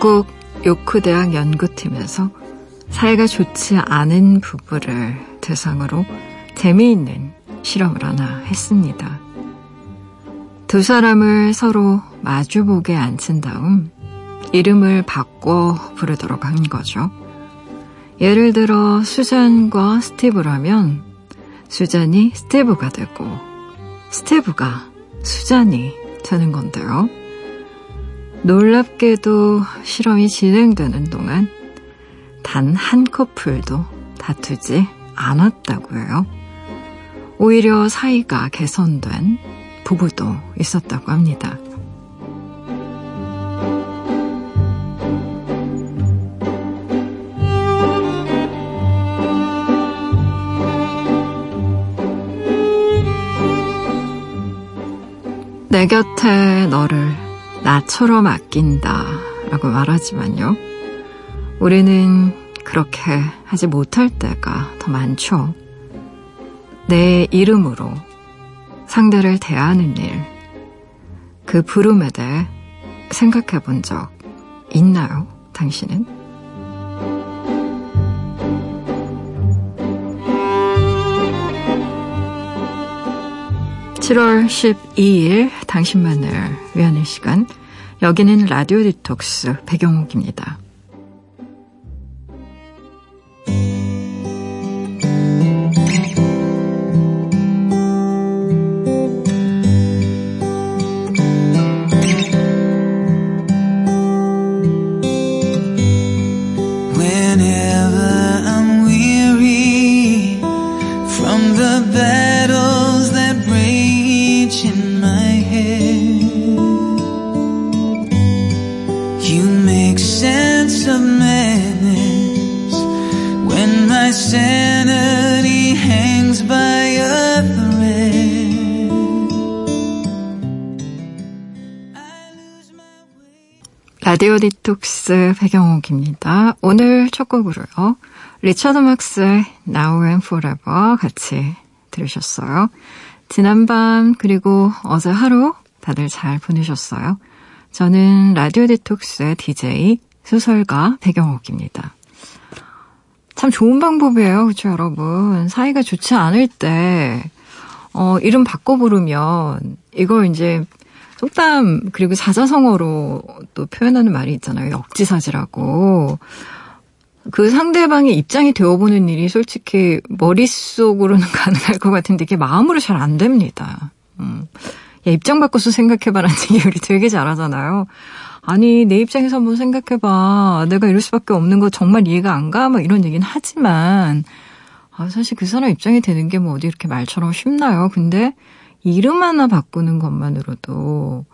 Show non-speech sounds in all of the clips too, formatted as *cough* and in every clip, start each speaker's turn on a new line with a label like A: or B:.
A: 영국 요크대학 연구팀에서 사이가 좋지 않은 부부를 대상으로 재미있는 실험을 하나 했습니다. 두 사람을 서로 마주보게 앉힌 다음 이름을 바꿔 부르도록 한 거죠. 예를 들어 수잔과 스티브라면 수잔이 스티브가 되고 스티브가 수잔이 되는 건데요. 놀랍게도 실험이 진행되는 동안 단 한 커플도 다투지 않았다고 해요. 오히려 사이가 개선된 부부도 있었다고 합니다. 내 곁에 너를 나처럼 아낀다 라고 말하지만요. 우리는 그렇게 하지 못할 때가 더 많죠. 내 이름으로 상대를 대하는 일, 그 부름에 대해 생각해 본 적 있나요? 당신은? 7월 12일 당신만을 위하는 시간 여기는 라디오 디톡스 배경옥입니다. 라디오 디톡스 백영옥입니다. 오늘 첫 곡으로요. 리처드 막스의 Now and Forever 같이 들으셨어요. 지난밤 그리고 어제 하루 다들 잘 보내셨어요. 저는 라디오 디톡스의 DJ 소설가 백영옥입니다. 참 좋은 방법이에요. 그렇죠, 여러분? 사이가 좋지 않을 때 어, 이름 바꿔 부르면 이거 이제 속담 그리고 사자성어로 또 표현하는 말이 있잖아요. 역지사지라고. 그 상대방의 입장이 되어보는 일이 솔직히 머릿속으로는 *laughs* 가능할 것 같은데 이게 마음으로 잘 안 됩니다. 음. 야, 입장 바꿔서 생각해봐라는 *laughs* 얘기 우리 되게 잘하잖아요. 아니, 내 입장에서 한번 생각해봐. 내가 이럴 수밖에 없는 거 정말 이해가 안 가? 막 이런 얘기는 하지만, 아, 사실 그 사람 입장이 되는 게 뭐 어디 이렇게 말처럼 쉽나요? 근데 이름 하나 바꾸는 것만으로도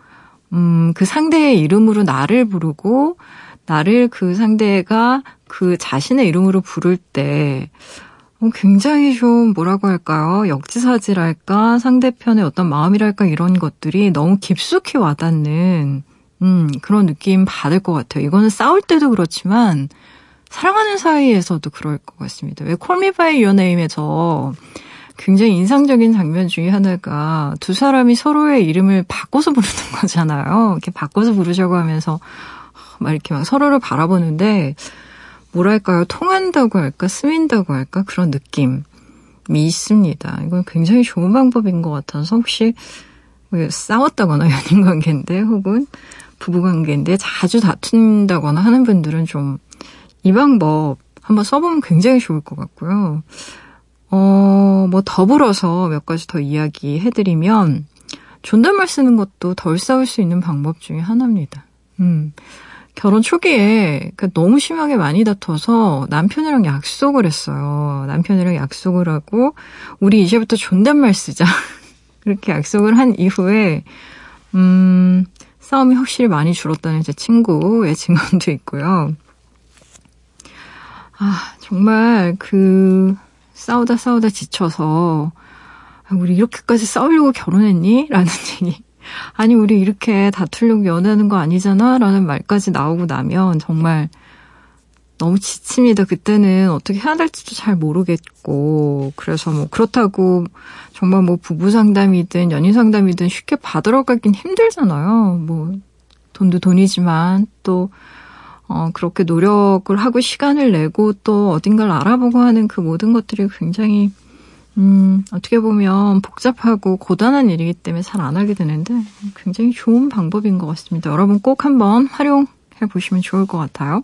A: 음, 그 상대의 이름으로 나를 부르고 나를 그 상대가 그 자신의 이름으로 부를 때 어, 굉장히 좀 뭐라고 할까요? 역지사지랄까 상대편의 어떤 마음이랄까 이런 것들이 너무 깊숙이 와닿는 음, 그런 느낌 받을 것 같아요. 이거는 싸울 때도 그렇지만 사랑하는 사이에서도 그럴 것 같습니다. 왜 콜미바이 유어네임에서 굉장히 인상적인 장면 중에 하나가 두 사람이 서로의 이름을 바꿔서 부르는 거잖아요. 이렇게 바꿔서 부르자고 하면서 막 이렇게 막 서로를 바라보는데 뭐랄까요 통한다고 할까 스민다고 할까 그런 느낌이 있습니다. 이건 굉장히 좋은 방법인 것 같아서 혹시 뭐 싸웠다거나 *laughs* 연인 관계인데 혹은 부부 관계인데 자주 다툰다거나 하는 분들은 좀 이 방법 한번 써보면 굉장히 좋을 것 같고요. 어, 뭐 더불어서 몇 가지 더 이야기해드리면 존댓말 쓰는 것도 덜 싸울 수 있는 방법 중에 하나입니다. 음. 결혼 초기에 그 너무 심하게 많이 다퉈서 남편이랑 약속을 했어요. 남편이랑 약속을 하고 우리 이제부터 존댓말 쓰자. *laughs* 그렇게 약속을 한 이후에 음, 싸움이 확실히 많이 줄었다는 제 친구의 증언도 있고요. 아, 정말 그 싸우다 싸우다 지쳐서 아, 우리 이렇게까지 싸우려고 결혼했니? 라는 *laughs* 얘기. 아니 우리 이렇게 다투려고 연애하는 거 아니잖아? 라는 말까지 나오고 나면 정말 너무 지칩니다. 그때는 어떻게 해야 될지도 잘 모르겠고 그래서 뭐 그렇다고 정말 뭐 부부 상담이든 연인 상담이든 쉽게 받으러 가긴 힘들잖아요. 뭐 돈도 돈이지만 또 어, 그렇게 노력을 하고 시간을 내고 또 어딘가를 알아보고 하는 그 모든 것들이 굉장히 음, 어떻게 보면 복잡하고 고단한 일이기 때문에 잘 안 하게 되는데 굉장히 좋은 방법인 것 같습니다. 여러분 꼭 한번 활용해 보시면 좋을 것 같아요.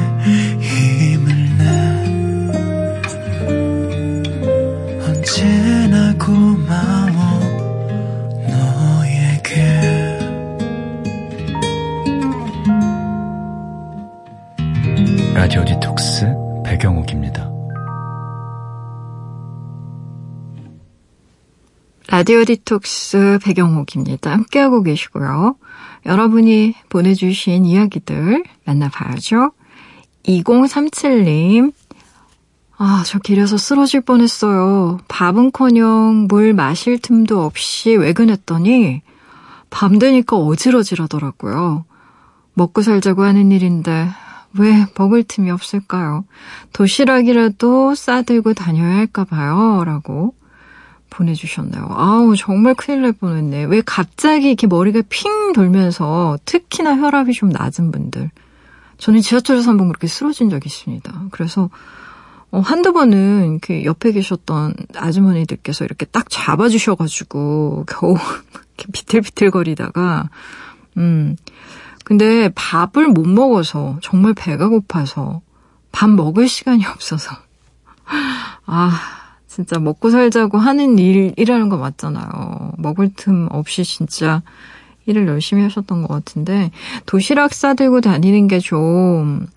A: 라디오 디톡스 백영옥입니다. 라디오 디톡스 백영옥입니다. 함께하고 계시고요. 여러분이 보내주신 이야기들 만나봐야죠. 2037님, 아, 저 길에서 쓰러질 뻔했어요. 밥은커녕 물 마실 틈도 없이 외근했더니 밤 되니까 어지러지하더라고요. 먹고 살자고 하는 일인데 왜 먹을 틈이 없을까요? 도시락이라도 싸들고 다녀야 할까 봐요. 라고 보내주셨네요. 아우, 정말 큰일 날 뻔했네. 왜 갑자기 이렇게 머리가 핑 돌면서 특히나 혈압이 좀 낮은 분들. 저는 지하철에서 한 번 그렇게 쓰러진 적이 있습니다. 그래서 어, 한두 번은 그 옆에 계셨던 아주머니들께서 이렇게 딱 잡아주셔가지고 겨우 *laughs* 이렇게 비틀비틀거리다가 음 근데 밥을 못 먹어서 정말 배가 고파서 밥 먹을 시간이 없어서 *laughs* 아 진짜 먹고 살자고 하는 일이라는 거 맞잖아요. 먹을 틈 없이 진짜 일을 열심히 하셨던 것 같은데 도시락 싸들고 다니는 게 좀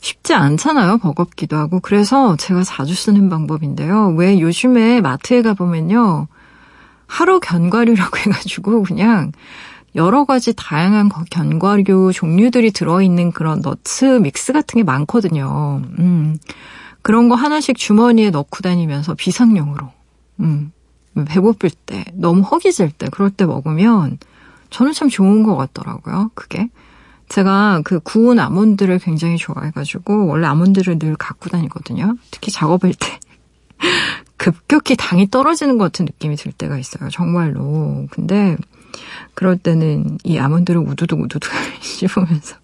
A: 쉽지 않잖아요. 버겁기도 하고. 그래서 제가 자주 쓰는 방법인데요. 왜 요즘에 마트에 가보면요. 하루 견과류라고 *laughs* 해가지고 그냥 여러 가지 다양한 견과류 종류들이 들어있는 그런 너츠 믹스 같은 게 많거든요. 음. 그런 거 하나씩 주머니에 넣고 다니면서 비상용으로. 음. 배고플 때, 너무 허기질 때, 그럴 때 먹으면 저는 참 좋은 것 같더라고요. 그게. 제가 그 구운 아몬드를 굉장히 좋아해가지고 원래 아몬드를 늘 갖고 다니거든요. 특히 작업할 때. *laughs* 급격히 당이 떨어지는 것 같은 느낌이 들 때가 있어요. 정말로. 근데 그럴 때는 이 아몬드를 우두둑 우두둑 *laughs* 씹으면서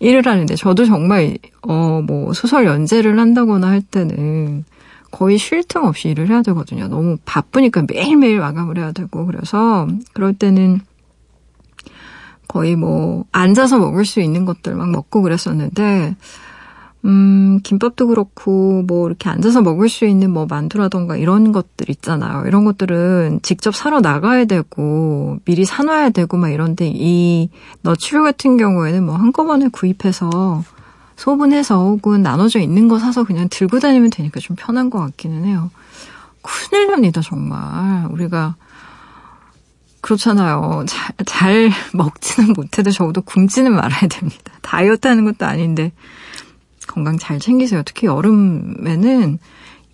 A: 일을 하는데 저도 정말 어 뭐 소설 연재를 한다거나 할 때는 거의 쉴 틈 없이 일을 해야 되거든요. 너무 바쁘니까 매일매일 마감을 해야 되고 그래서 그럴 때는 거의 뭐 앉아서 먹을 수 있는 것들 막 먹고 그랬었는데 음, 김밥도 그렇고, 뭐, 이렇게 앉아서 먹을 수 있는 뭐, 만두라던가 이런 것들 있잖아요. 이런 것들은 직접 사러 나가야 되고, 미리 사놔야 되고, 막 이런데, 이, 너치료 같은 경우에는 뭐, 한꺼번에 구입해서, 소분해서 혹은 나눠져 있는 거 사서 그냥 들고 다니면 되니까 좀 편한 것 같기는 해요. 큰일 납니다, 정말. 우리가, 그렇잖아요. 잘, 잘 먹지는 못해도 적어도 굶지는 말아야 됩니다. 다이어트 하는 것도 아닌데. 건강 잘 챙기세요. 특히 여름에는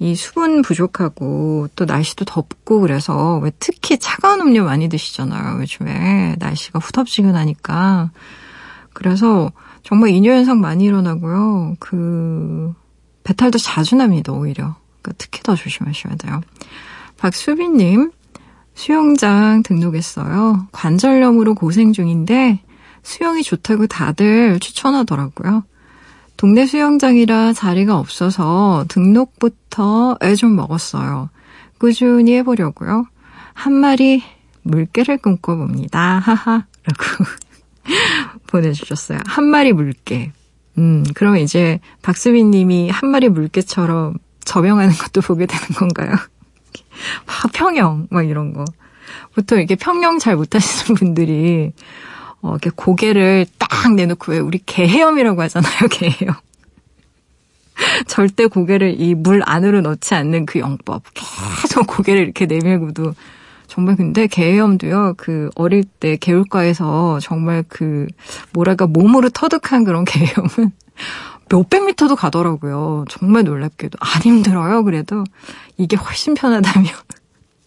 A: 이 수분 부족하고 또 날씨도 덥고 그래서 왜 특히 차가운 음료 많이 드시잖아요. 요즘에 날씨가 후텁지근하니까. 그래서 정말 이뇨현상 많이 일어나고요. 그 배탈도 자주 납니다. 오히려. 그러니까 특히 더 조심하셔야 돼요. 박수빈님 수영장 등록했어요. 관절염으로 고생 중인데 수영이 좋다고 다들 추천하더라고요. 동네 수영장이라 자리가 없어서 등록부터 애 좀 먹었어요. 꾸준히 해보려고요. 한 마리 물개를 꿈꿔봅니다. 하하. 라고 *laughs* 보내주셨어요. 한 마리 물개. 음, 그러면 이제 박수빈 님이 한 마리 물개처럼 저병하는 것도 보게 되는 건가요? *laughs* 화평형, 막 이런 거. 보통 이렇게 평영 잘 못하시는 분들이 어, 이렇게 고개를 딱 내놓고 왜 우리 개헤엄이라고 하잖아요, *laughs* 개헤엄. 절대 고개를 이 물 안으로 넣지 않는 그 영법. 계속 고개를 이렇게 내밀고도 정말 근데 개헤엄도요, 그 어릴 때 개울가에서 정말 그 뭐랄까 몸으로 터득한 그런 개헤엄은 몇백 미터도 가더라고요. 정말 놀랍게도. 안 힘들어요, 그래도. 이게 훨씬 편하다면.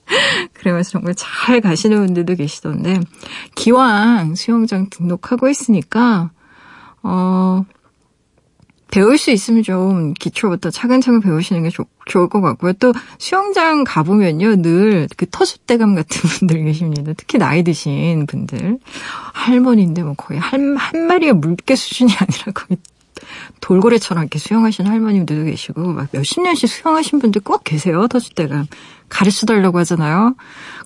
A: *laughs* 그래서 정말 잘 가시는 분들도 계시던데, 기왕 수영장 등록하고 있으니까, 어, 배울 수 있으면 좀 기초부터 차근차근 배우시는 게 좋, 좋을 것 같고요. 또 수영장 가보면요. 늘 그 터줏대감 같은 *laughs* 분들 계십니다. 특히 나이 드신 분들. 할머니인데 뭐 거의 한, 한 마리가 물개 수준이 *laughs* 아니라 거의 돌고래처럼 이렇게 수영하시는 할머님들도 계시고 막 몇십 년씩 수영하신 분들 꼭 계세요. 터줏대감. 가르쳐 달라고 하잖아요.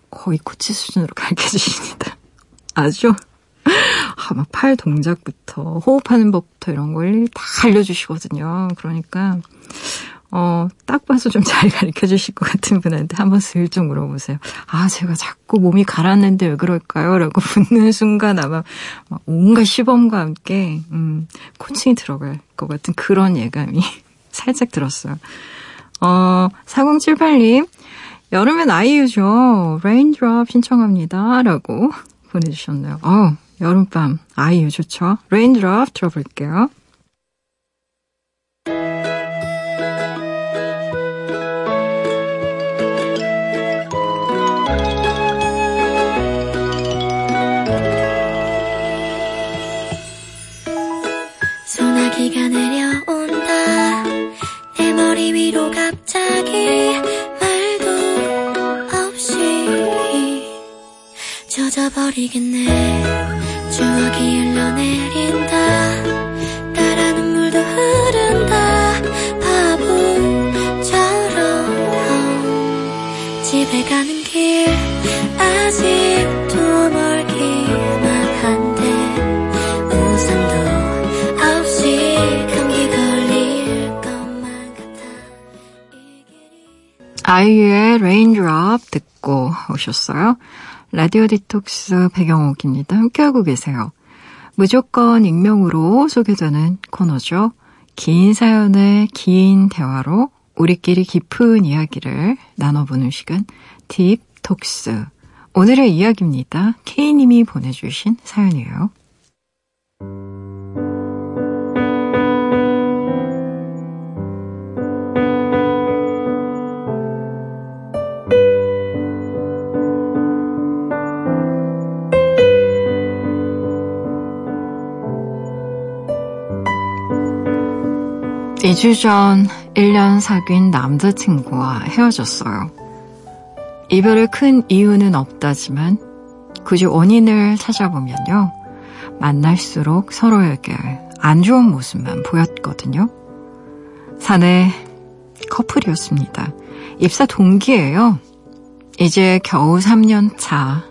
A: 거의 코치 수준으로 *laughs* 가르쳐 주십니다. 아주 아, 막팔 동작부터 호흡하는 법부터 이런 걸 다 알려주시거든요. 그러니까 어, 딱 봐서 좀 잘 가르쳐 주실 것 같은 분한테 한번 슬쩍 물어보세요. 아, 제가 자꾸 몸이 가라앉는데 왜 그럴까요? 라고 *laughs* 묻는 순간 아마 온갖 시범과 함께, 음, 코칭이 들어갈 것 같은 그런 예감이 *laughs* 살짝 들었어요. 어, 4078님, 여름엔 아이유죠. Raindrop 신청합니다. 라고 보내주셨네요. 어, 여름밤 아이유 좋죠. Raindrop 들어볼게요. 소나기가 내려온다. 내 머리 위로 갑자기 말도 없이 젖어버리겠네. 추억이 흘러내린다. 따라 눈물도 흐른다. 바보처럼. 집에 가는 길 아직 아이유의 Raindrop 듣고 오셨어요. 라디오 디톡스 백영옥입니다. 함께하고 계세요. 무조건 익명으로 소개되는 코너죠. 긴 사연의 긴 대화로 우리끼리 깊은 이야기를 나눠보는 시간 딥톡스. 오늘의 이야기입니다. K님이 보내주신 사연이에요. 2주 전 1년 사귄 남자친구와 헤어졌어요. 이별의 큰 이유는 없다지만 굳이 원인을 찾아보면요. 만날수록 서로에게 안 좋은 모습만 보였거든요. 사내 커플이었습니다. 입사 동기예요. 이제 겨우 3년 차.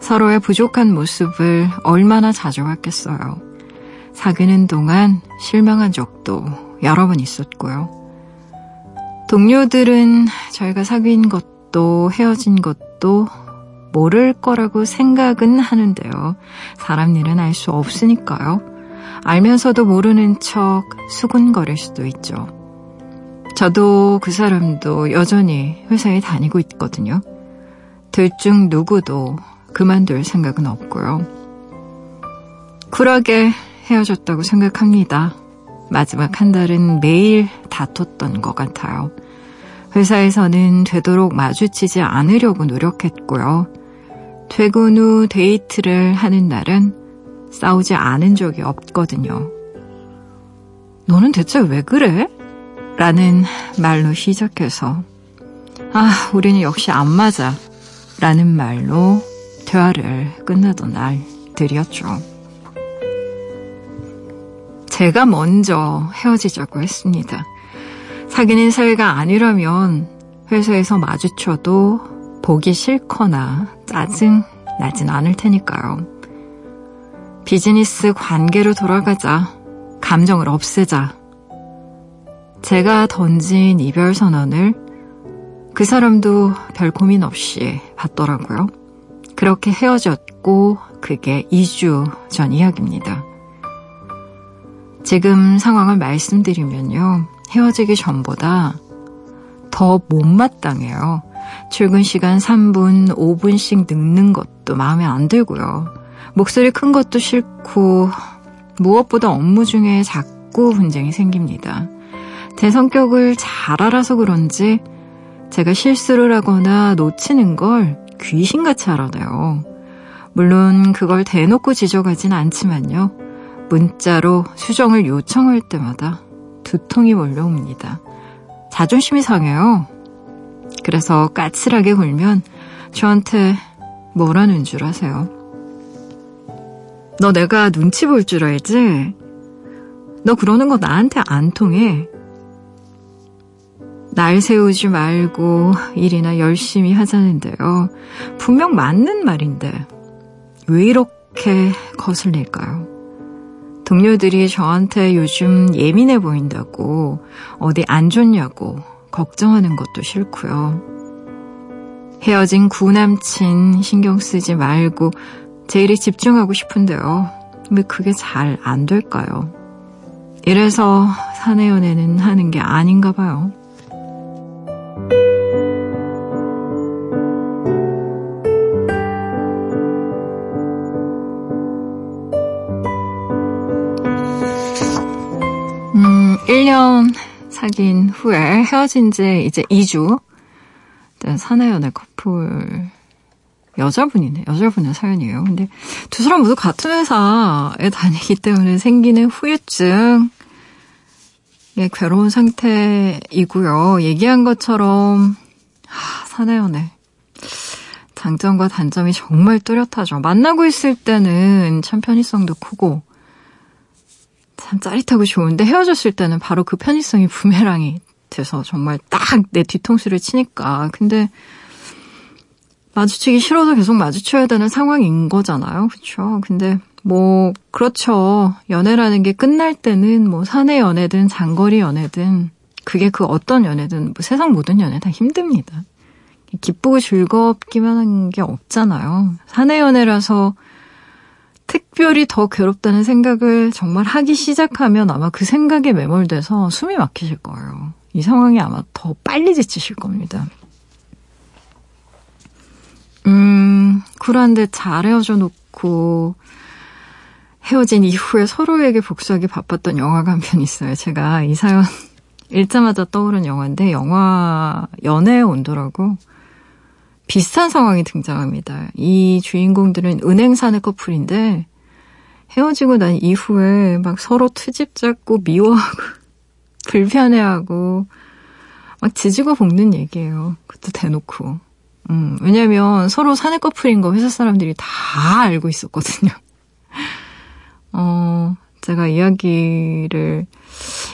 A: 서로의 부족한 모습을 얼마나 자주 봤겠어요. 사귀는 동안 실망한 적도 여러 번 있었고요. 동료들은 저희가 사귄 것도 헤어진 것도 모를 거라고 생각은 하는데요. 사람 일은 알 수 없으니까요. 알면서도 모르는 척 수군거릴 수도 있죠. 저도 그 사람도 여전히 회사에 다니고 있거든요. 둘 중 누구도 그만둘 생각은 없고요. 쿨하게 헤어졌다고 생각합니다. 마지막 한 달은 매일 다퉜던 것 같아요. 회사에서는 되도록 마주치지 않으려고 노력했고요. 퇴근 후 데이트를 하는 날은 싸우지 않은 적이 없거든요. 너는 대체 왜 그래? 라는 말로 시작해서, 아, 우리는 역시 안 맞아. 라는 말로 대화를 끝내던 날들이었죠. 제가 먼저 헤어지자고 했습니다. 사귀는 사이가 아니라면 회사에서 마주쳐도 보기 싫거나 짜증 나진 않을 테니까요. 비즈니스 관계로 돌아가자. 감정을 없애자. 제가 던진 이별 선언을 그 사람도 별 고민 없이 받더라고요. 그렇게 헤어졌고 그게 2주 전 이야기입니다. 지금 상황을 말씀드리면요. 헤어지기 전보다 더 못마땅해요. 출근 시간 3분, 5분씩 늦는 것도 마음에 안 들고요. 목소리 큰 것도 싫고 무엇보다 업무 중에 자꾸 분쟁이 생깁니다. 제 성격을 잘 알아서 그런지 제가 실수를 하거나 놓치는 걸 귀신같이 알아내요. 물론 그걸 대놓고 지적하진 않지만요. 문자로 수정을 요청할 때마다 두통이 몰려옵니다. 자존심이 상해요. 그래서 까칠하게 굴면 저한테 뭐라는 줄 아세요? 너 내가 눈치 볼 줄 알지? 너 그러는 거 나한테 안 통해. 날 세우지 말고 일이나 열심히 하자는데요. 분명 맞는 말인데 왜 이렇게 거슬릴까요? 동료들이 저한테 요즘 예민해 보인다고 어디 안 좋냐고 걱정하는 것도 싫고요. 헤어진 구남친 신경 쓰지 말고 제 일에 집중하고 싶은데요. 왜 그게 잘 안 될까요? 이래서 사내 연애는 하는 게 아닌가 봐요. 1년 사귄 후에 헤어진 지 이제 2주 된 사내연애 커플 여자분이네. 여자분의 사연이에요. 근데 두 사람 모두 같은 회사에 다니기 때문에 생기는 후유증 예, 괴로운 상태이고요. 얘기한 것처럼 하, 사내연애 장점과 단점이 정말 뚜렷하죠. 만나고 있을 때는 참 편의성도 크고 참 짜릿하고 좋은데 헤어졌을 때는 바로 그 편의성이 부메랑이 돼서 정말 딱 내 뒤통수를 치니까. 근데 마주치기 싫어서 계속 마주쳐야 되는 상황인 거잖아요. 그렇죠? 근데 뭐 그렇죠. 연애라는 게 끝날 때는 뭐 사내 연애든 장거리 연애든 그게 그 어떤 연애든 뭐 세상 모든 연애 다 힘듭니다. 기쁘고 즐겁기만 한 게 없잖아요. 사내 연애라서 특별히 더 괴롭다는 생각을 정말 하기 시작하면 아마 그 생각에 매몰돼서 숨이 막히실 거예요. 이 상황이 아마 더 빨리 지치실 겁니다. 음, 쿨한데 잘 헤어져 놓고 헤어진 이후에 서로에게 복수하기 바빴던 영화가 한 편 있어요. 제가 이 사연 *laughs* 읽자마자 떠오른 영화인데 영화 연애의 온도라고 비슷한 상황이 등장합니다. 이 주인공들은 은행 사내 커플인데 헤어지고 난 이후에 막 서로 트집 잡고 미워하고 *laughs* 불편해하고 막 지지고 볶는 얘기예요. 그것도 대놓고. 음, 왜냐면 서로 사내 커플인 거 회사 사람들이 다 알고 있었거든요. *laughs* 어, 제가 이야기를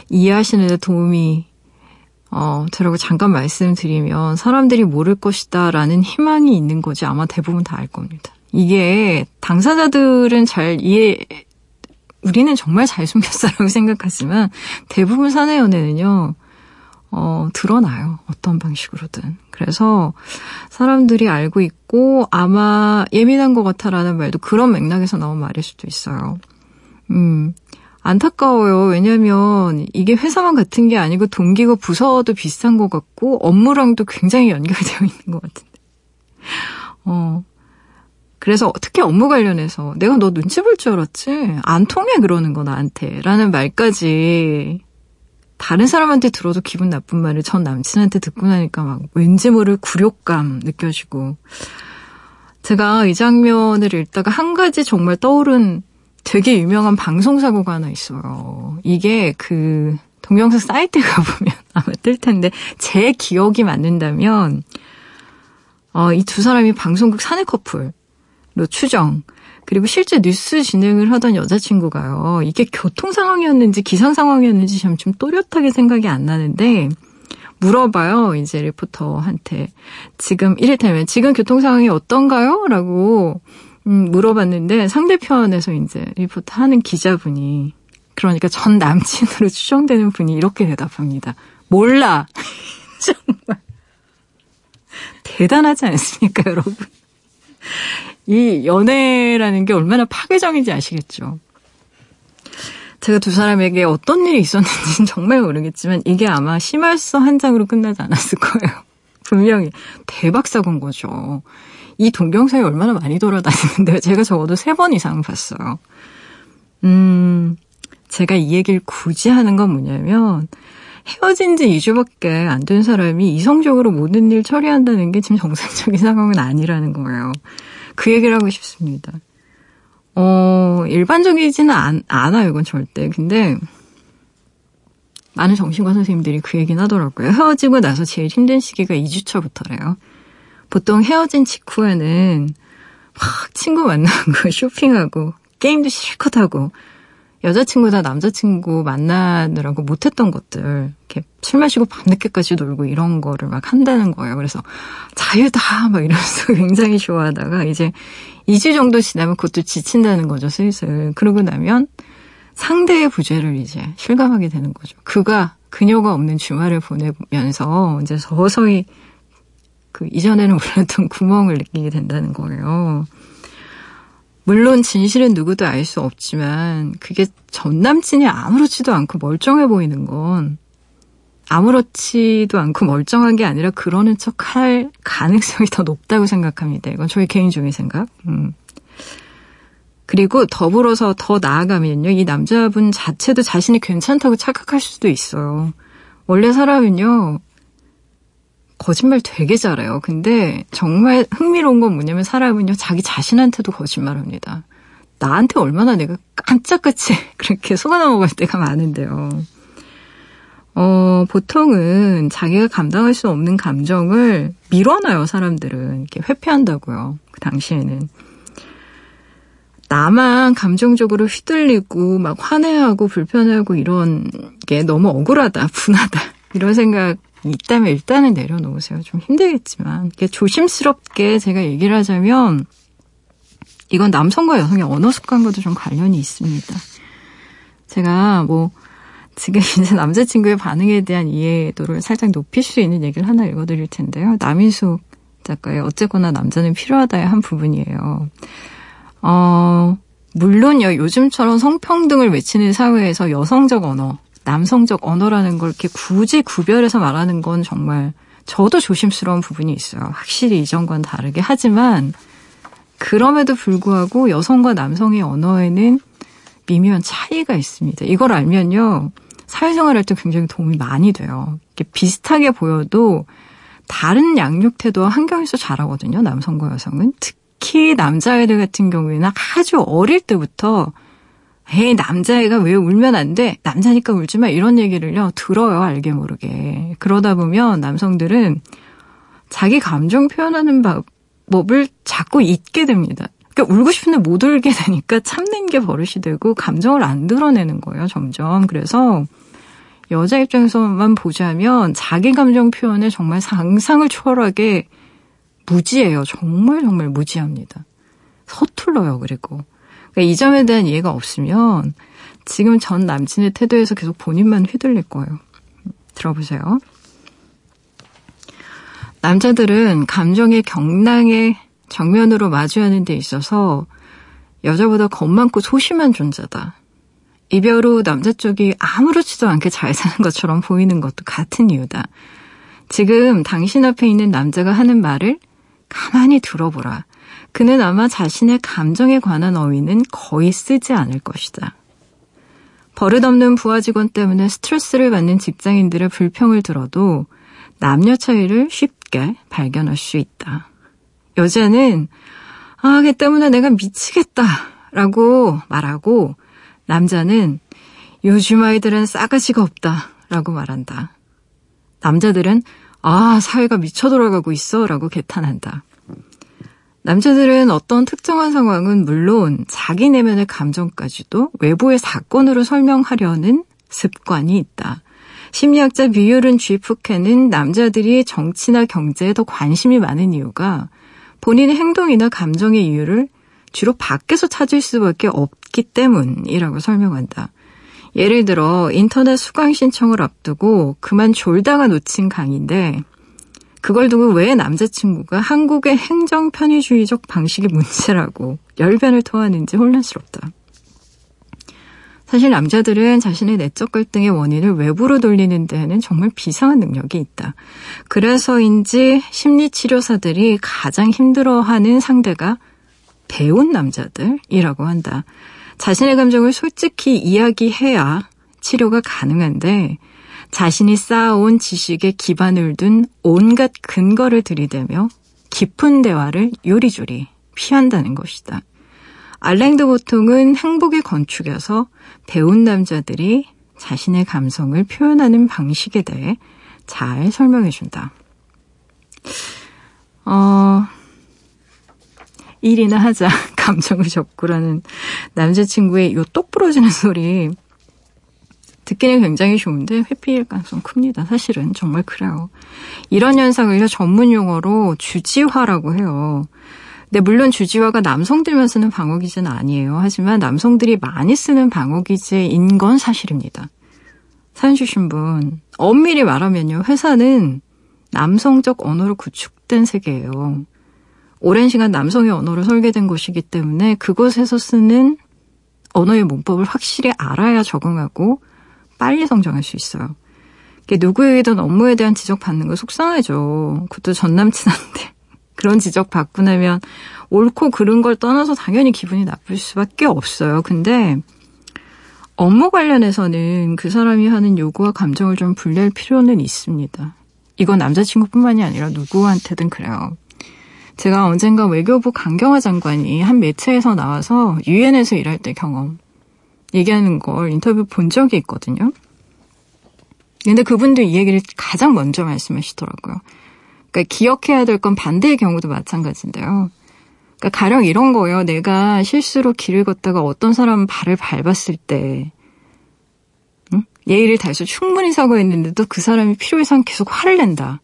A: 이해하시는데 도움이 어, 되라고 잠깐 말씀드리면 사람들이 모를 것이다 라는 희망이 있는 거지 아마 대부분 다 알 겁니다. 이게 당사자들은 잘 이해, 우리는 정말 잘 숨겼어라고 *laughs* 생각하지만 대부분 사내 연애는요, 어, 드러나요. 어떤 방식으로든. 그래서 사람들이 알고 있고 아마 예민한 것 같아라는 말도 그런 맥락에서 나온 말일 수도 있어요. 음, 안타까워요. 왜냐면 이게 회사만 같은 게 아니고 동기고 부서도 비슷한 것 같고 업무랑도 굉장히 연결되어 있는 것 같은데. 어. 그래서 특히 업무 관련해서 내가 너 눈치 볼 줄 알았지? 안 통해 그러는 거 나한테. 라는 말까지 다른 사람한테 들어도 기분 나쁜 말을 전 남친한테 듣고 나니까 막 왠지 모를 굴욕감 느껴지고. 제가 이 장면을 읽다가 한 가지 정말 떠오른 되게 유명한 방송사고가 하나 있어요. 이게 그 동영상 사이트 가보면 *laughs* 아마 뜰 텐데 제 기억이 맞는다면 어, 이 두 사람이 방송국 사내 커플로 추정 그리고 실제 뉴스 진행을 하던 여자친구가요. 이게 교통 상황이었는지 기상 상황이었는지 참 좀 또렷하게 생각이 안 나는데 물어봐요. 이제 리포터한테 지금 이를테면 지금 교통 상황이 어떤가요? 라고 음, 물어봤는데 상대편에서 이제 리포터 하는 기자분이 그러니까 전 남친으로 추정되는 분이 이렇게 대답합니다. 몰라. *laughs* 정말. 대단하지 않습니까, 여러분? 이 연애라는 게 얼마나 파괴적인지 아시겠죠? 제가 두 사람에게 어떤 일이 있었는지는 *laughs* 정말 모르겠지만 이게 아마 심할서 한 장으로 끝나지 않았을 거예요. *laughs* 분명히 대박 사고인 거죠. 이 동경사에 얼마나 많이 돌아다니는데 *laughs* 제가 적어도 세 번 이상 봤어요. 음, 제가 이 얘기를 굳이 하는 건 뭐냐면 헤어진 지 2주밖에 안 된 사람이 이성적으로 모든 일 처리한다는 게 지금 정상적인 *laughs* 상황은 아니라는 거예요. 그 얘기를 하고 싶습니다. 어, 일반적이지는 않, 않아요, 이건 절대. 근데, 많은 정신과 선생님들이 그 얘기는 하더라고요. 헤어지고 나서 제일 힘든 시기가 2주차부터래요. 보통 헤어진 직후에는 막 친구 만나고 *laughs* 쇼핑하고 게임도 실컷 하고 여자친구나 남자친구 만나느라고 못했던 것들, 이렇게 술 마시고 밤늦게까지 놀고 이런 거를 막 한다는 거예요. 그래서 자유다! 막 이러면서 *laughs* 굉장히 좋아하다가 이제 2주 정도 지나면 그것도 지친다는 거죠, 슬슬. 그러고 나면 상대의 부재를 이제 실감하게 되는 거죠. 그가, 그녀가 없는 주말을 보내면서 이제 서서히 그 이전에는 *laughs* 몰랐던 구멍을 느끼게 된다는 거예요. 물론 진실은 누구도 알 수 없지만 그게 전 남친이 아무렇지도 않고 멀쩡해 보이는 건 아무렇지도 않고 멀쩡한 게 아니라 그러는 척 할 가능성이 더 높다고 생각합니다. 이건 저의 개인적인 생각. 음. 그리고 더불어서 더 나아가면요. 이 남자분 자체도 자신이 괜찮다고 착각할 수도 있어요. 원래 사람은요. 거짓말 되게 잘해요. 근데 정말 흥미로운 건 뭐냐면 사람은요, 자기 자신한테도 거짓말 합니다. 나한테 얼마나 내가 깜짝같이 *laughs* 그렇게 속아 넘어갈 때가 많은데요. 어, 보통은 자기가 감당할 수 없는 감정을 밀어놔요, 사람들은. 이렇게 회피한다고요. 그 당시에는. 나만 감정적으로 휘둘리고 막 화내하고 불편해하고 이런 게 너무 억울하다, *laughs* 분하다. 이런 생각 있다면 일단은 내려놓으세요. 좀 힘들겠지만. 조심스럽게 제가 얘기를 하자면, 이건 남성과 여성의 언어 습관과도 좀 관련이 있습니다. 제가 뭐, 지금 *laughs* 이제 남자친구의 반응에 대한 이해도를 살짝 높일 수 있는 얘기를 하나 읽어드릴 텐데요. 남인숙 작가의 어쨌거나 남자는 필요하다의 한 부분이에요. 어, 물론요, 요즘처럼 성평등을 외치는 사회에서 여성적 언어, 남성적 언어라는 걸 이렇게 굳이 구별해서 말하는 건 정말 저도 조심스러운 부분이 있어요. 확실히 이전과는 다르게 하지만 그럼에도 불구하고 여성과 남성의 언어에는 미묘한 차이가 있습니다. 이걸 알면요. 사회생활 할때 굉장히 도움이 많이 돼요. 비슷하게 보여도 다른 양육 태도와 환경에서 자라거든요. 남성과 여성은. 특히 남자애들 같은 경우에는 아주 어릴 때부터 에이, 남자애가 왜 울면 안 돼? 남자니까 울지 마. 이런 얘기를요, 들어요, 알게 모르게. 그러다 보면 남성들은 자기 감정 표현하는 방법을 자꾸 잊게 됩니다. 그러니까 울고 싶은데 못 울게 되니까 참는 게 버릇이 되고 감정을 안 드러내는 거예요, 점점. 그래서 여자 입장에서만 보자면 자기 감정 표현에 정말 상상을 초월하게 무지해요. 정말 정말 무지합니다. 서툴러요, 그리고. 그러니까 이 점에 대한 이해가 없으면 지금 전 남친의 태도에서 계속 본인만 휘둘릴 거예요. 들어보세요. 남자들은 감정의 경랑에 정면으로 마주하는 데 있어서 여자보다 겁 많고 소심한 존재다. 이별 후 남자 쪽이 아무렇지도 않게 잘 사는 것처럼 보이는 것도 같은 이유다. 지금 당신 앞에 있는 남자가 하는 말을 가만히 들어보라. 그는 아마 자신의 감정에 관한 어휘는 거의 쓰지 않을 것이다. 버릇없는 부하 직원 때문에 스트레스를 받는 직장인들의 불평을 들어도 남녀 차이를 쉽게 발견할 수 있다. 여자는 아, 걔 때문에 내가 미치겠다 라고 말하고 남자는 요즘 아이들은 싸가지가 없다 라고 말한다. 남자들은 아, 사회가 미쳐 돌아가고 있어 라고 개탄한다. 남자들은 어떤 특정한 상황은 물론 자기 내면의 감정까지도 외부의 사건으로 설명하려는 습관이 있다. 심리학자 뮤율은 G 푸케는 남자들이 정치나 경제에 더 관심이 많은 이유가 본인의 행동이나 감정의 이유를 주로 밖에서 찾을 수밖에 없기 때문이라고 설명한다. 예를 들어 인터넷 수강 신청을 앞두고 그만 졸다가 놓친 강의인데 그걸 두고 왜 남자친구가 한국의 행정 편의주의적 방식이 문제라고 열변을 토하는지 혼란스럽다. 사실 남자들은 자신의 내적 갈등의 원인을 외부로 돌리는 데에는 정말 비상한 능력이 있다. 그래서인지 심리치료사들이 가장 힘들어하는 상대가 배운 남자들이라고 한다. 자신의 감정을 솔직히 이야기해야 치료가 가능한데 자신이 쌓아온 지식에 기반을 둔 온갖 근거를 들이대며 깊은 대화를 요리조리 피한다는 것이다. 알랭드 보통은 행복의 건축에서 배운 남자들이 자신의 감성을 표현하는 방식에 대해 잘 설명해 준다. 어, 일이나 하자, *laughs* 감정을 접구라는 남자친구의 요 똑 부러지는 소리. 듣기는 굉장히 좋은데 회피일 가능성 큽니다. 사실은 정말 그래요. 이런 현상을 전문 용어로 주지화라고 해요. 네, 물론 주지화가 남성들만 쓰는 방어기제는 아니에요. 하지만 남성들이 많이 쓰는 방어기제인 건 사실입니다. 사연 주신 분, 엄밀히 말하면요. 회사는 남성적 언어로 구축된 세계예요. 오랜 시간 남성의 언어로 설계된 곳이기 때문에 그곳에서 쓰는 언어의 문법을 확실히 알아야 적응하고 빨리 성장할 수 있어요. 누구에게든 업무에 대한 지적받는 거 속상하죠. 그것도 전 남친한테. *laughs* 그런 지적 받고 나면 옳고 그른 걸 떠나서 당연히 기분이 나쁠 수밖에 없어요. 근데 업무 관련해서는 그 사람이 하는 요구와 감정을 좀 분리할 필요는 있습니다. 이건 남자친구뿐만이 아니라 누구한테든 그래요. 제가 언젠가 외교부 강경화 장관이 한 매체에서 나와서 유엔에서 일할 때 경험 얘기하는 걸 인터뷰 본 적이 있거든요. 근데 그분도 이 얘기를 가장 먼저 말씀하시더라고요. 그러니까 기억해야 될 건 반대의 경우도 마찬가지인데요. 그러니까 가령 이런 거예요. 내가 실수로 길을 걷다가 어떤 사람 발을 밟았을 때 응? 예의를 다해서 충분히 사과했는데도 그 사람이 필요 이상 계속 화를 낸다.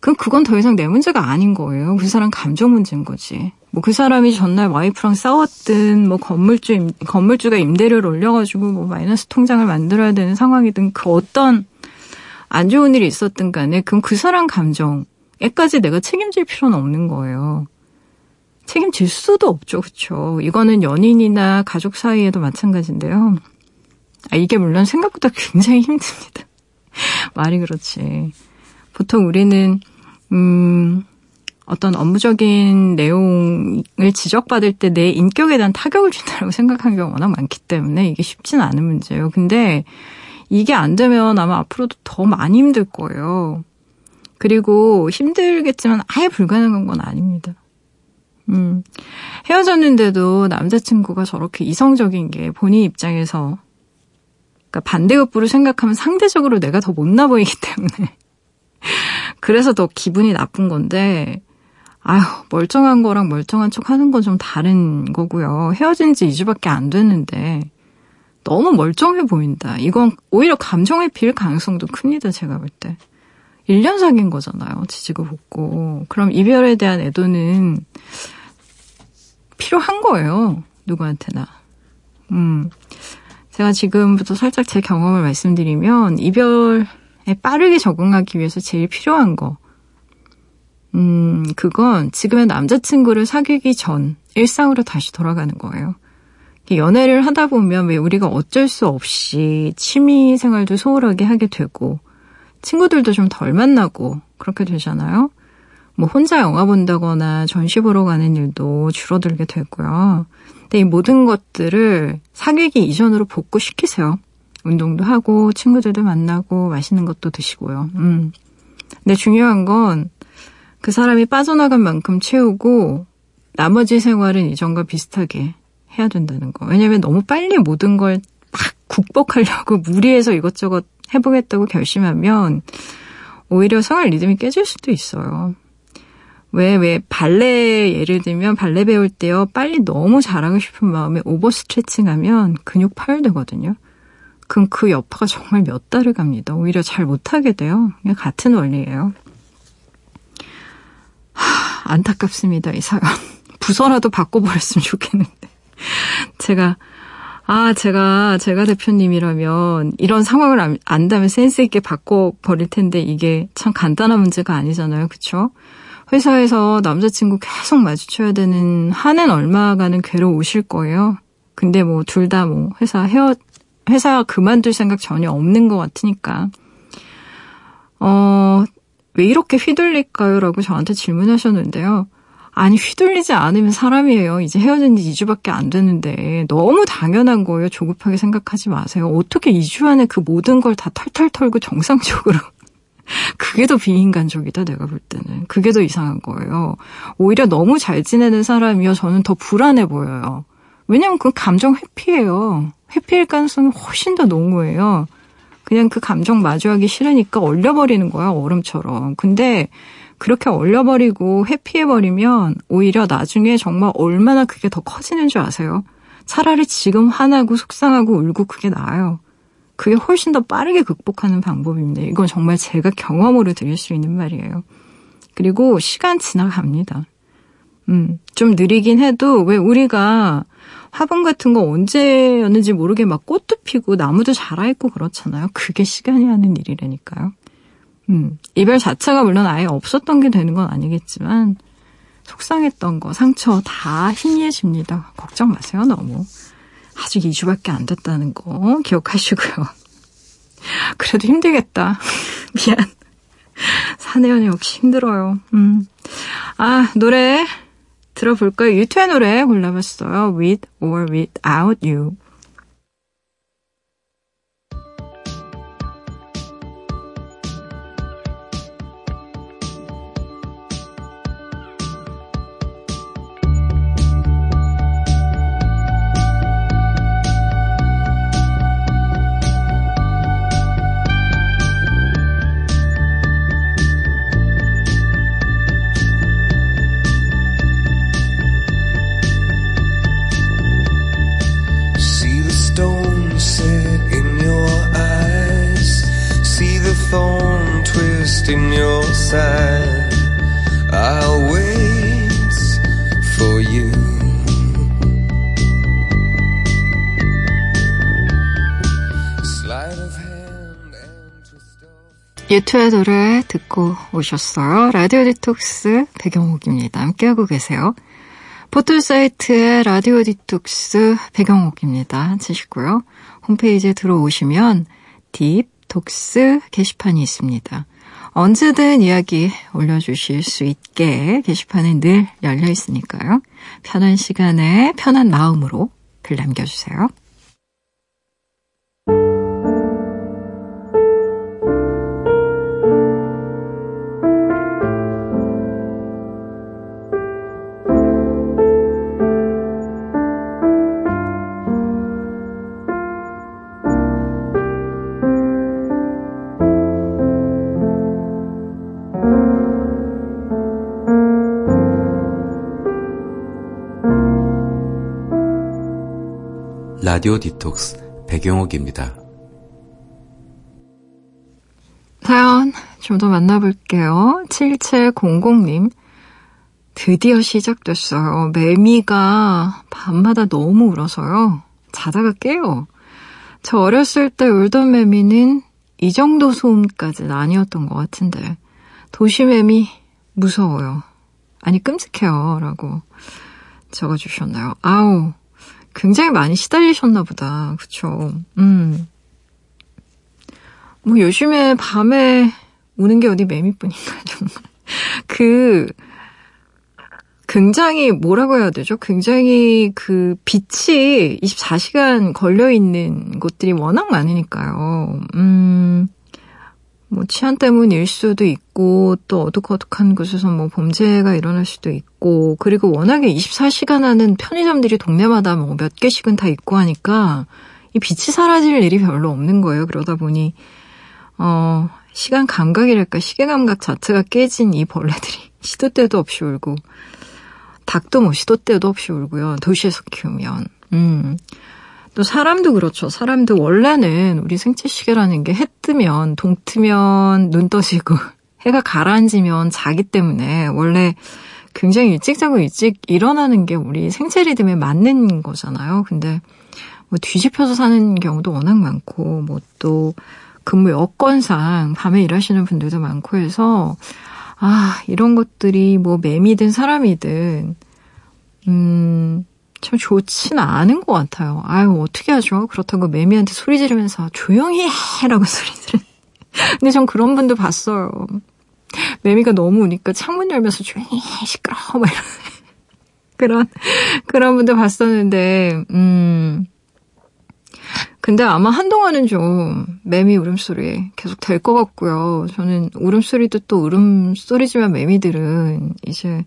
A: 그럼 그건 더 이상 내 문제가 아닌 거예요. 그 사람 감정 문제인 거지. 뭐 그 사람이 전날 와이프랑 싸웠든 뭐 건물주 임, 건물주가 임대료를 올려가지고 뭐 마이너스 통장을 만들어야 되는 상황이든 그 어떤 안 좋은 일이 있었든 간에 그럼 그 사람 감정에까지 내가 책임질 필요는 없는 거예요. 책임질 수도 없죠, 그렇죠? 이거는 연인이나 가족 사이에도 마찬가지인데요. 아, 이게 물론 생각보다 굉장히 힘듭니다. *laughs* 말이 그렇지. 보통 우리는 음, 어떤 업무적인 내용을 지적받을 때 내 인격에 대한 타격을 준다고 *laughs* 생각하는 경우가 워낙 많기 때문에 이게 쉽지는 않은 문제예요. 근데 이게 안 되면 아마 앞으로도 더 많이 힘들 거예요. 그리고 힘들겠지만 아예 불가능한 건 아닙니다. 음, 헤어졌는데도 남자친구가 저렇게 이성적인 게 본인 입장에서 그러니까 반대급부를 생각하면 상대적으로 내가 더 못나 보이기 *laughs* 때문에 그래서 더 기분이 나쁜 건데, 아휴, 멀쩡한 거랑 멀쩡한 척 하는 건 좀 다른 거고요. 헤어진 지 2주밖에 안 됐는데, 너무 멀쩡해 보인다. 이건 오히려 감정에 빌 가능성도 큽니다, 제가 볼 때. 1년 사귄 거잖아요, 지지고 볶고. 그럼 이별에 대한 애도는 필요한 거예요, 누구한테나. 음. 제가 지금부터 살짝 제 경험을 말씀드리면, 이별 빠르게 적응하기 위해서 제일 필요한 거. 음, 그건 지금의 남자친구를 사귀기 전 일상으로 다시 돌아가는 거예요. 연애를 하다 보면 왜 우리가 어쩔 수 없이 취미 생활도 소홀하게 하게 되고, 친구들도 좀 덜 만나고, 그렇게 되잖아요. 뭐 혼자 영화 본다거나 전시 보러 가는 일도 줄어들게 되고요. 근데 이 모든 것들을 사귀기 이전으로 복구시키세요. 운동도 하고 친구들도 만나고 맛있는 것도 드시고요. 음. 근데 중요한 건 그 사람이 빠져나간 만큼 채우고 나머지 생활은 이전과 비슷하게 해야 된다는 거. 왜냐면 너무 빨리 모든 걸 막 국복하려고 *laughs* 무리해서 이것저것 해보겠다고 결심하면 오히려 생활 리듬이 깨질 수도 있어요. 왜, 왜, 발레, 예를 들면 발레 배울 때요, 빨리 너무 잘하고 싶은 마음에 오버 스트레칭 하면 근육 파열되거든요. 그럼 그 여파가 정말 몇 달을 갑니다. 오히려 잘 못하게 돼요. 같은 원리예요. 하, 안타깝습니다. 이 사연. *laughs* 부서라도 바꿔버렸으면 좋겠는데. 제가 아, 제가, 제가 대표님이라면 이런 상황을 안, 안다면 센스있게 바꿔버릴 텐데 이게 참 간단한 문제가 아니잖아요. 그쵸? 회사에서 남자친구 계속 마주쳐야 되는 한은 얼마가는 괴로우실 거예요. 근데 뭐 둘 다 뭐 회사 헤어, 회사 그만둘 생각 전혀 없는 것 같으니까. 어, 왜 이렇게 휘둘릴까요? 라고 저한테 질문하셨는데요. 아니, 휘둘리지 않으면 사람이에요. 이제 헤어진 지 2주밖에 안 됐는데. 너무 당연한 거예요. 조급하게 생각하지 마세요. 어떻게 2주 안에 그 모든 걸 다 털털 털고 정상적으로. *laughs* 그게 더 비인간적이다, 내가 볼 때는. 그게 더 이상한 거예요. 오히려 너무 잘 지내는 사람이요. 저는 더 불안해 보여요. 왜냐면 그 감정 회피예요. 회피일 가능성이 훨씬 더 농후해요. 그냥 그 감정 마주하기 싫으니까 얼려버리는 거야, 얼음처럼. 근데 그렇게 얼려버리고 회피해버리면 오히려 나중에 정말 얼마나 그게 더 커지는 줄 아세요? 차라리 지금 화나고 속상하고 울고 그게 나아요. 그게 훨씬 더 빠르게 극복하는 방법입니다. 이건 정말 제가 경험으로 드릴 수 있는 말이에요. 그리고 시간 지나갑니다. 음, 좀 느리긴 해도 왜 우리가 화분 같은 거 언제였는지 모르게 막 꽃도 피고 나무도 자라있고 그렇잖아요. 그게 시간이 하는 일이라니까요. 음, 이별 자체가 물론 아예 없었던 게 되는 건 아니겠지만 속상했던 거, 상처 다 희미해집니다. 걱정 마세요, 너무. 아직 2주밖에 안 됐다는 거 기억하시고요. *laughs* 그래도 힘들겠다. *laughs* 미안. 사내연이 역시 힘들어요. 음. 아, 노래 들어볼까요? 유튜의 노래 골라봤어요. With or Without You. U2의 노래 듣고 오셨어요. 라디오 디톡스 백영옥입니다. 함께하고 계세요. 포털 사이트에 라디오 디톡스 백영옥입니다. 치시고요. 홈페이지에 들어오시면 딥톡스 게시판이 있습니다. 언제든 이야기 올려주실 수 있게 게시판은 늘 열려 있으니까요. 편한 시간에 편한 마음으로 글 남겨주세요.
B: 라디오 디톡스 배경옥입니다.
A: 사연 좀 더 만나볼게요. 7700님. 드디어 시작됐어요. 매미가 밤마다 너무 울어서요. 자다가 깨요. 저 어렸을 때 울던 매미는 이 정도 소음까지는 아니었던 것 같은데 도시 매미 무서워요. 아니 끔찍해요. 라고 적어주셨나요? 아우 굉장히 많이 시달리셨나 보다. 그쵸. 음. 뭐 요즘에 밤에 우는 게 어디 매미뿐인가 정말. *laughs* 그 굉장히 뭐라고 해야 되죠? 굉장히 그 빛이 24시간 걸려 있는 곳들이 워낙 많으니까요. 음. 뭐 치안 때문일 수도 있고 또 어둑어둑한 곳에서 뭐 범죄가 일어날 수도 있고 그리고 워낙에 24시간 하는 편의점들이 동네마다 뭐 몇 개씩은 다 있고 하니까 이 빛이 사라질 일이 별로 없는 거예요. 그러다 보니 어 시간 감각이랄까 시계 감각 자체가 깨진 이 벌레들이 *laughs* 시도 때도 없이 울고 닭도 뭐 시도 때도 없이 울고요. 도시에서 키우면 음. 또 사람도 그렇죠. 사람도 원래는 우리 생체 시계라는 게 해 뜨면 동 트면 눈 떠지고 *laughs* 해가 가라앉으면 자기 때문에 원래 굉장히 일찍 자고 일찍 일어나는 게 우리 생체 리듬에 맞는 거잖아요. 근데 뭐 뒤집혀서 사는 경우도 워낙 많고 뭐 또 근무 여건상 밤에 일하시는 분들도 많고 해서 아 이런 것들이 뭐 매미든 사람이든 음. 참 좋지는 않은 것 같아요. 아유, 어떻게 하죠? 그렇다고 매미한테 소리 지르면서 조용히 해! 라고 *laughs* 소리 지르 근데 전 그런 분들 봤어요. 매미가 너무 우니까 창문 열면서 조용히 해, 시끄러워, 막 이런. *laughs* 그런, 그런 분들 봤었는데, 음. 근데 아마 한동안은 좀 매미 울음소리 계속 될 것 같고요. 저는 울음소리도 또 울음소리지만 매미들은 이제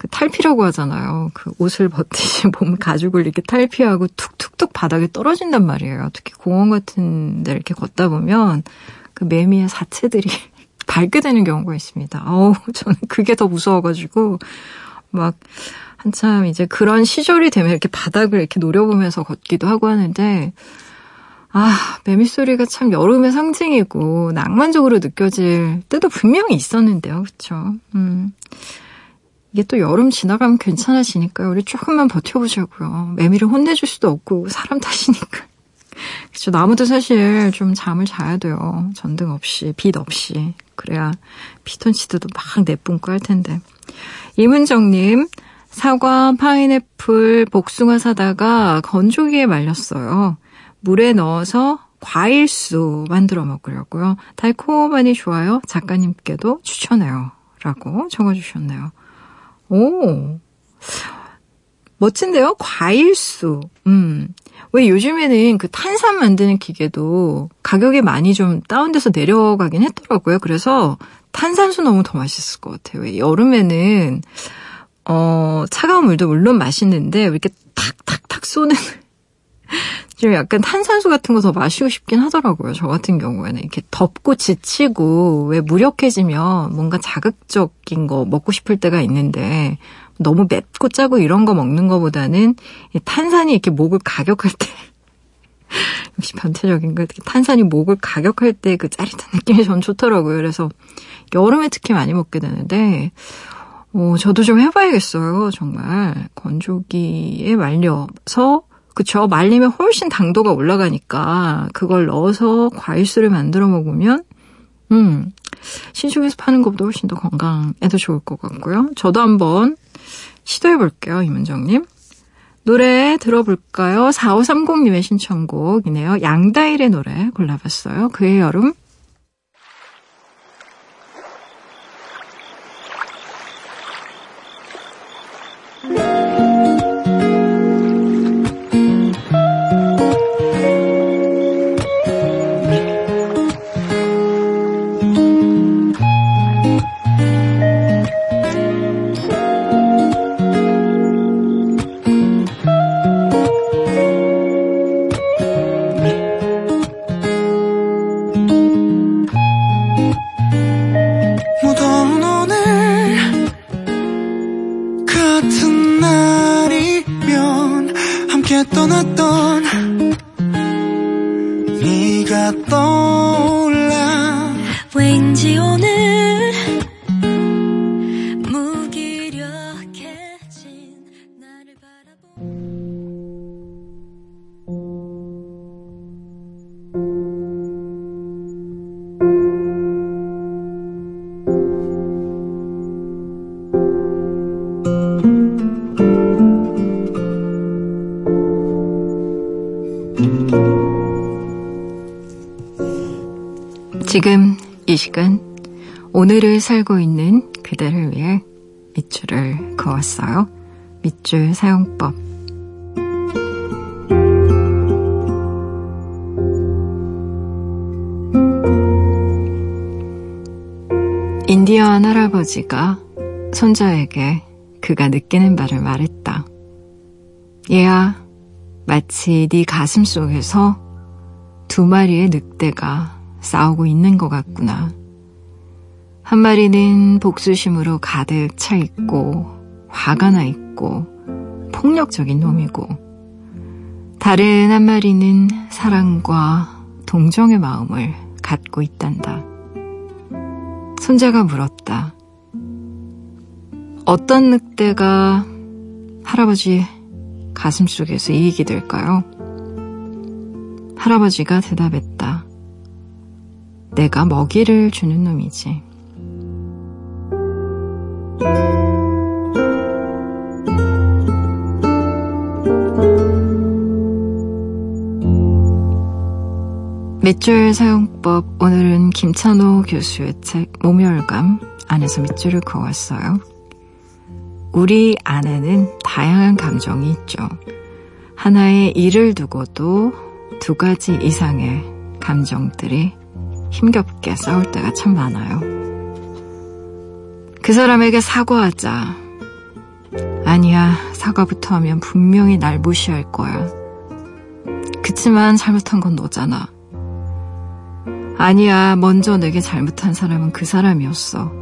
A: 그 탈피라고 하잖아요. 그 옷을 벗듯이 *laughs* 몸 가죽을 이렇게 탈피하고 툭툭툭 바닥에 떨어진단 말이에요. 특히 공원 같은 데 이렇게 걷다 보면 그 매미의 사체들이 밟게 *laughs* 되는 경우가 있습니다. 어우, *laughs* 저는 그게 더 무서워가지고 막 한참 이제 그런 시절이 되면 이렇게 바닥을 이렇게 노려보면서 걷기도 하고 하는데 아, 매미 소리가 참 여름의 상징이고 낭만적으로 느껴질 때도 분명히 있었는데요. 그렇죠? 음. 이게 또 여름 지나가면 괜찮아지니까요. 우리 조금만 버텨보자고요. 매미를 혼내줄 수도 없고 사람 탓이니까. *laughs* 그렇죠. 나무도 사실 좀 잠을 자야 돼요. 전등 없이, 빛 없이. 그래야 피톤치드도 막 내뿜고 할 텐데. 이문정님, 사과, 파인애플, 복숭아 사다가 건조기에 말렸어요. 물에 넣어서 과일수 만들어 먹으려고요. 달콤하니 좋아요. 작가님께도 추천해요. 라고 적어주셨네요. 오. 멋진데요? 과일수. 음. 왜 요즘에는 그 탄산 만드는 기계도 가격이 많이 좀 다운돼서 내려가긴 했더라고요. 그래서 탄산수 넣으면 더 맛있을 것 같아요. 왜 여름에는, 어, 차가운 물도 물론 맛있는데, 이렇게 탁탁탁 쏘는, 좀 약간 탄산수 같은 거 더 마시고 싶긴 하더라고요. 저 같은 경우에는. 이렇게 덥고 지치고, 왜 무력해지면 뭔가 자극적인 거 먹고 싶을 때가 있는데, 너무 맵고 짜고 이런 거 먹는 거보다는 탄산이 이렇게 목을 가격할 때 *laughs* 역시 거 탄산이 목을 가격할 때 그 짜릿한 느낌이 전 좋더라고요. 그래서 여름에 특히 많이 먹게 되는데 어, 저도 좀 해봐야겠어요. 정말 건조기에 말려서 그쵸 말리면 훨씬 당도가 올라가니까 그걸 넣어서 과일수를 만들어 먹으면 음 신축에서 파는 것보다 훨씬 더 건강에도 좋을 것 같고요. 저도 한번 시도해 볼게요, 이문정님. 노래 들어볼까요? 4530님의 신청곡이네요. 양다일의 노래 골라봤어요. 그의 여름. 지금 이 시간 오늘을 살고 있는 그대를 위해 밑줄을 그었어요. 밑줄 사용법. 인디언 할아버지가 손자에게 그가 느끼는 바를 말했다. 얘야, 마치 네 가슴 속에서 두 마리의 늑대가 싸우고 있는 것 같구나. 한 마리는 복수심으로 가득 차 있고, 화가 나 있고, 폭력적인 놈이고, 다른 한 마리는 사랑과 동정의 마음을 갖고 있단다. 손자가 물었다. 어떤 늑대가 할아버지 가슴 속에서 이익이 될까요? 할아버지가 대답했다. 내가 먹이를 주는 놈이지. 밑줄 사용법 오늘은 김찬호 교수의 책 모멸감 안에서 밑줄을 그어왔어요. 우리 안에는 다양한 감정이 있죠. 하나의 일을 두고도 두 가지 이상의 감정들이 힘겹게 싸울 때가 참 많아요. 그 사람에게 사과하자. 아니야, 사과부터 하면 분명히 날 무시할 거야. 그치만 잘못한 건 너잖아. 아니야, 먼저 내게 잘못한 사람은 그 사람이었어.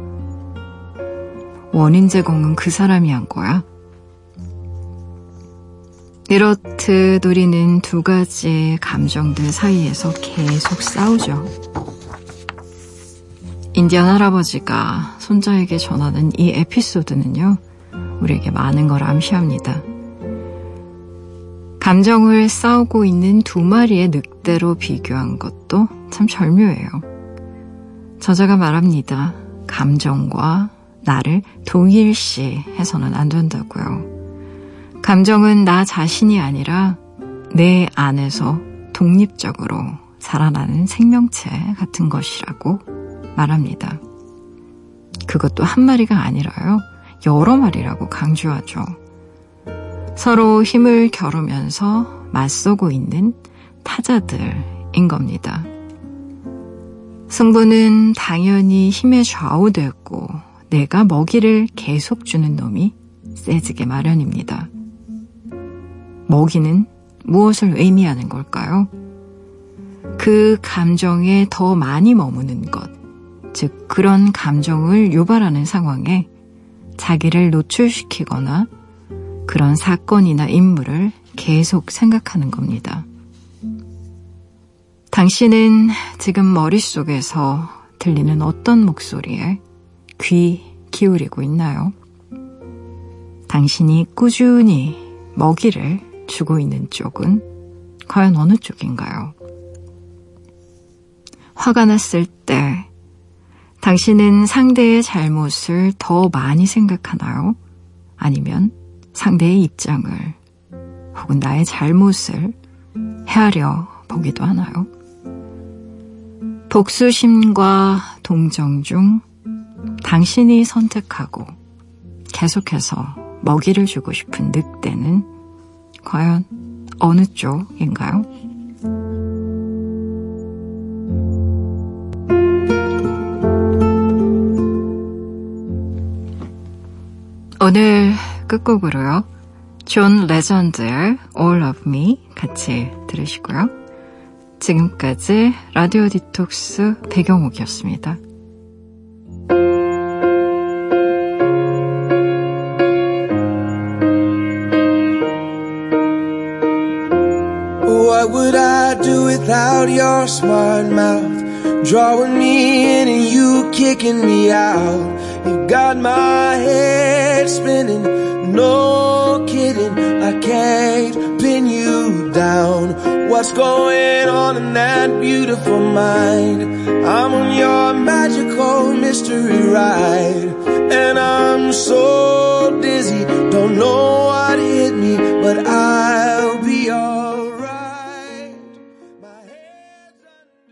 A: 원인 제공은 그 사람이 한 거야. 이렇듯 우리는 두 가지 감정들 사이에서 계속 싸우죠. 인디언 할아버지가 손자에게 전하는 이 에피소드는요, 우리에게 많은 걸 암시합니다. 감정을 싸우고 있는 두 마리의 늑대로 비교한 것도 참 절묘해요. 저자가 말합니다. 감정과 나를 동일시 해서는 안 된다고요. 감정은 나 자신이 아니라 내 안에서 독립적으로 살아나는 생명체 같은 것이라고 말합니다. 그것도 한 마리가 아니라요. 여러 마리라고 강조하죠. 서로 힘을 겨루면서 맞서고 있는 타자들인 겁니다. 승부는 당연히 힘에 좌우되고 내가 먹이를 계속 주는 놈이 세지게 마련입니다. 먹이는 무엇을 의미하는 걸까요? 그 감정에 더 많이 머무는 것, 즉 그런 감정을 유발하는 상황에 자기를 노출시키거나 그런 사건이나 인물을 계속 생각하는 겁니다. 당신은 지금 머릿속에서 들리는 어떤 목소리에 귀 기울이고 있나요? 당신이 꾸준히 먹이를 주고 있는 쪽은 과연 어느 쪽인가요? 화가 났을 때 당신은 상대의 잘못을 더 많이 생각하나요? 아니면 상대의 입장을 혹은 나의 잘못을 헤아려 보기도 하나요? 복수심과 동정 중 당신이 선택하고 계속해서 먹이를 주고 싶은 늑대는 과연 어느 쪽인가요? 오늘 끝곡으로요. 존 레전드의 All of Me 같이 들으시고요. 지금까지 라디오 디톡스 배경옥이었습니다. What would I do without your smart mouth? Drawing me in and you kicking me out. Got my head spinning, no kidding. I can't pin you down. What's going on in that beautiful mind? I'm on your magical mystery ride. And I'm so dizzy, don't know what hit me, but I